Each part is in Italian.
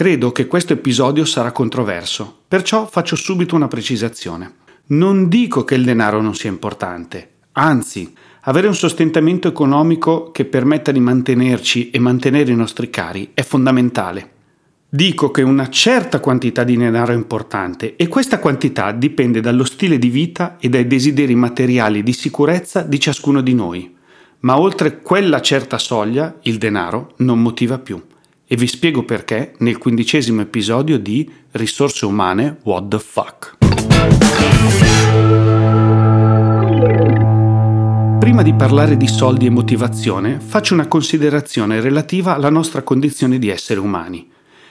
Credo che questo episodio sarà controverso, perciò faccio subito una precisazione. Non dico che il denaro non sia importante, anzi, avere un sostentamento economico che permetta di mantenerci e mantenere i nostri cari è fondamentale. Dico che una certa quantità di denaro è importante e questa quantità dipende dallo stile di vita e dai desideri materiali di sicurezza di ciascuno di noi. Ma oltre quella certa soglia, il denaro non motiva più. E vi spiego perché nel quindicesimo episodio di Risorse umane What the fuck. Prima di parlare di soldi e motivazione, faccio una considerazione relativa alla nostra condizione di essere umani.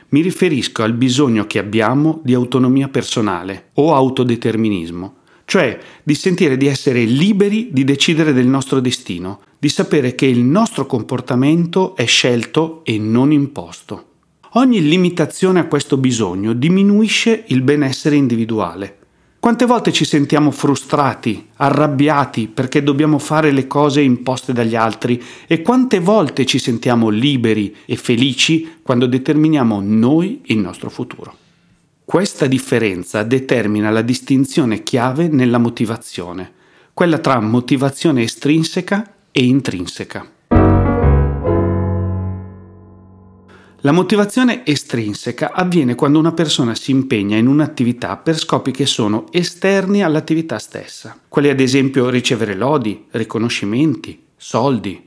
Mi riferisco al bisogno che abbiamo di autonomia personale o autodeterminismo, cioè di sentire di essere liberi di decidere del nostro destino, di sapere che il nostro comportamento è scelto e non imposto. Ogni limitazione a questo bisogno diminuisce il benessere individuale quante volte ci sentiamo frustrati, arrabbiati perché dobbiamo fare le cose imposte dagli altri e quante volte ci sentiamo liberi e felici quando determiniamo noi il nostro futuro. Questa differenza determina la distinzione chiave nella motivazione, quella tra motivazione estrinseca e intrinseca. La motivazione estrinseca avviene quando una persona si impegna in un'attività per scopi che sono esterni all'attività stessa, quali ad esempio ricevere lodi, riconoscimenti, soldi,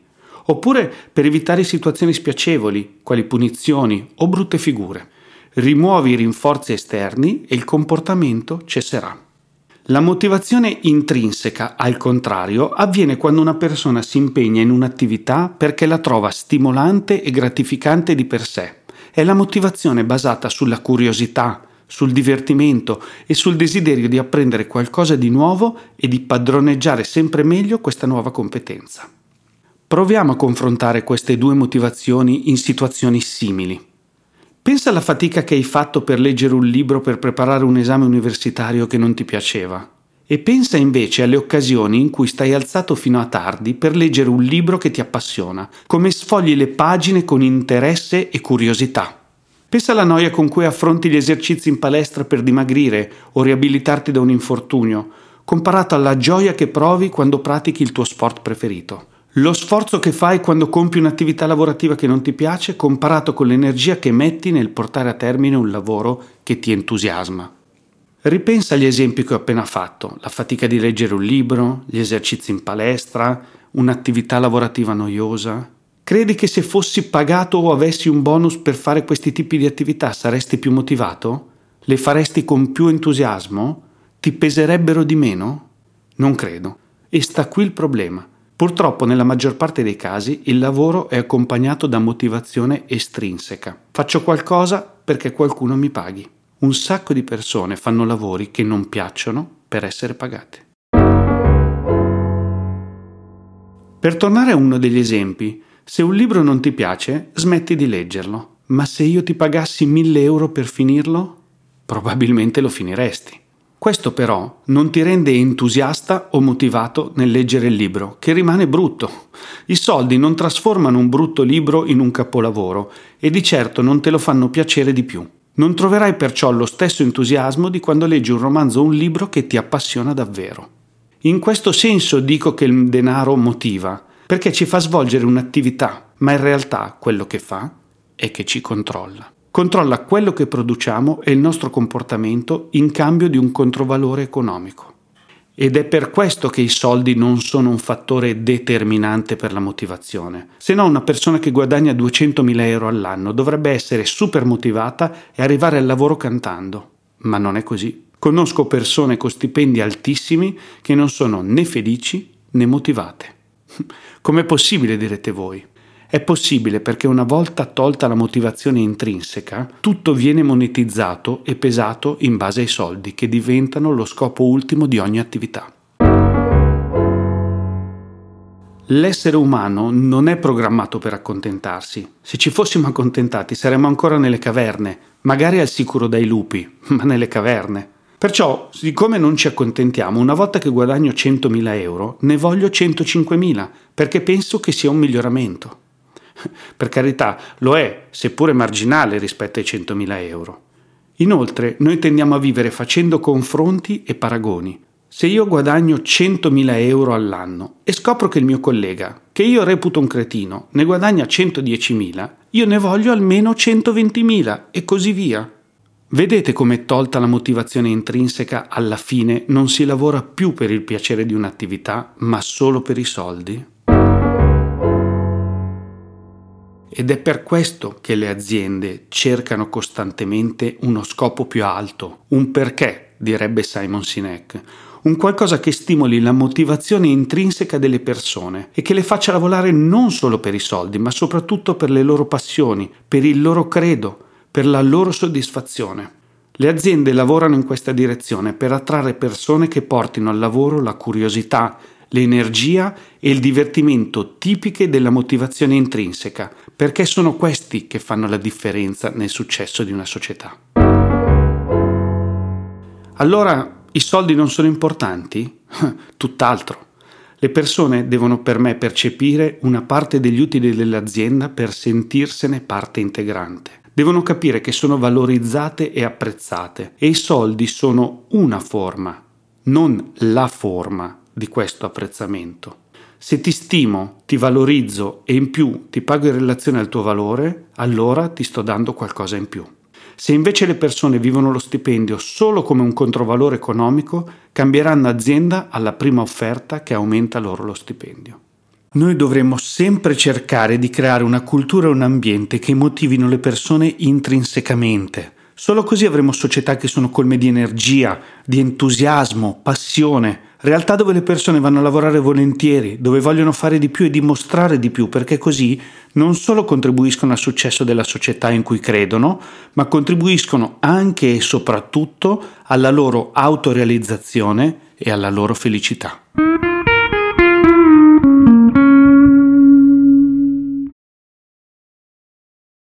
oppure per evitare situazioni spiacevoli, quali punizioni o brutte figure. Rimuovi i rinforzi esterni e il comportamento cesserà. La motivazione intrinseca, al contrario, avviene quando una persona si impegna in un'attività perché la trova stimolante e gratificante di per sé. È la motivazione basata sulla curiosità, sul divertimento e sul desiderio di apprendere qualcosa di nuovo e di padroneggiare sempre meglio questa nuova competenza. Proviamo a confrontare queste due motivazioni in situazioni simili. Pensa alla fatica che hai fatto per leggere un libro per preparare un esame universitario che non ti piaceva. E pensa invece alle occasioni in cui stai alzato fino a tardi per leggere un libro che ti appassiona, come sfogli le pagine con interesse e curiosità. Pensa alla noia con cui affronti gli esercizi in palestra per dimagrire o riabilitarti da un infortunio, comparato alla gioia che provi quando pratichi il tuo sport preferito. Lo sforzo che fai quando compi un'attività lavorativa che non ti piace comparato con l'energia che metti nel portare a termine un lavoro che ti entusiasma. Ripensa agli esempi che ho appena fatto, la fatica di leggere un libro, gli esercizi in palestra, un'attività lavorativa noiosa. Credi che se fossi pagato o avessi un bonus per fare questi tipi di attività saresti più motivato? Le faresti con più entusiasmo? Ti peserebbero di meno? Non credo. E sta qui il problema. Purtroppo nella maggior parte dei casi il lavoro è accompagnato da motivazione estrinseca. Faccio qualcosa perché qualcuno mi paghi. Un sacco di persone fanno lavori che non piacciono per essere pagate. Per tornare a uno degli esempi, se un libro non ti piace, smetti di leggerlo, ma se io ti pagassi 1000 euro per finirlo, probabilmente lo finiresti. Questo però non ti rende entusiasta o motivato nel leggere il libro, che rimane brutto. I soldi non trasformano un brutto libro in un capolavoro e di certo non te lo fanno piacere di più. Non troverai perciò lo stesso entusiasmo di quando leggi un romanzo o un libro che ti appassiona davvero. In questo senso dico che il denaro motiva, perché ci fa svolgere un'attività, ma in realtà quello che fa è che ci controlla controlla quello che produciamo e il nostro comportamento in cambio di un controvalore economico. Ed è per questo che i soldi non sono un fattore determinante per la motivazione. Se no una persona che guadagna 200.000 euro all'anno dovrebbe essere super motivata e arrivare al lavoro cantando. Ma non è così. Conosco persone con stipendi altissimi che non sono né felici né motivate. Com'è possibile, direte voi? È possibile perché una volta tolta la motivazione intrinseca, tutto viene monetizzato e pesato in base ai soldi che diventano lo scopo ultimo di ogni attività. L'essere umano non è programmato per accontentarsi. Se ci fossimo accontentati saremmo ancora nelle caverne, magari al sicuro dai lupi, ma nelle caverne. Perciò, siccome non ci accontentiamo, una volta che guadagno 100.000 euro, ne voglio 105.000, perché penso che sia un miglioramento. Per carità, lo è, seppure marginale rispetto ai 100.000 euro. Inoltre, noi tendiamo a vivere facendo confronti e paragoni. Se io guadagno 100.000 euro all'anno e scopro che il mio collega, che io reputo un cretino, ne guadagna 110.000, io ne voglio almeno 120.000 e così via. Vedete come tolta la motivazione intrinseca alla fine non si lavora più per il piacere di un'attività, ma solo per i soldi? Ed è per questo che le aziende cercano costantemente uno scopo più alto, un perché, direbbe Simon Sinek, un qualcosa che stimoli la motivazione intrinseca delle persone e che le faccia lavorare non solo per i soldi, ma soprattutto per le loro passioni, per il loro credo, per la loro soddisfazione. Le aziende lavorano in questa direzione per attrarre persone che portino al lavoro la curiosità, l'energia e il divertimento tipiche della motivazione intrinseca, perché sono questi che fanno la differenza nel successo di una società. Allora, i soldi non sono importanti? Tutt'altro. Le persone devono per me percepire una parte degli utili dell'azienda per sentirsene parte integrante. Devono capire che sono valorizzate e apprezzate e i soldi sono una forma, non la forma di questo apprezzamento. Se ti stimo, ti valorizzo e in più ti pago in relazione al tuo valore, allora ti sto dando qualcosa in più. Se invece le persone vivono lo stipendio solo come un controvalore economico, cambieranno azienda alla prima offerta che aumenta loro lo stipendio. Noi dovremmo sempre cercare di creare una cultura e un ambiente che motivino le persone intrinsecamente, Solo così avremo società che sono colme di energia, di entusiasmo, passione, realtà dove le persone vanno a lavorare volentieri, dove vogliono fare di più e dimostrare di più, perché così non solo contribuiscono al successo della società in cui credono, ma contribuiscono anche e soprattutto alla loro autorealizzazione e alla loro felicità.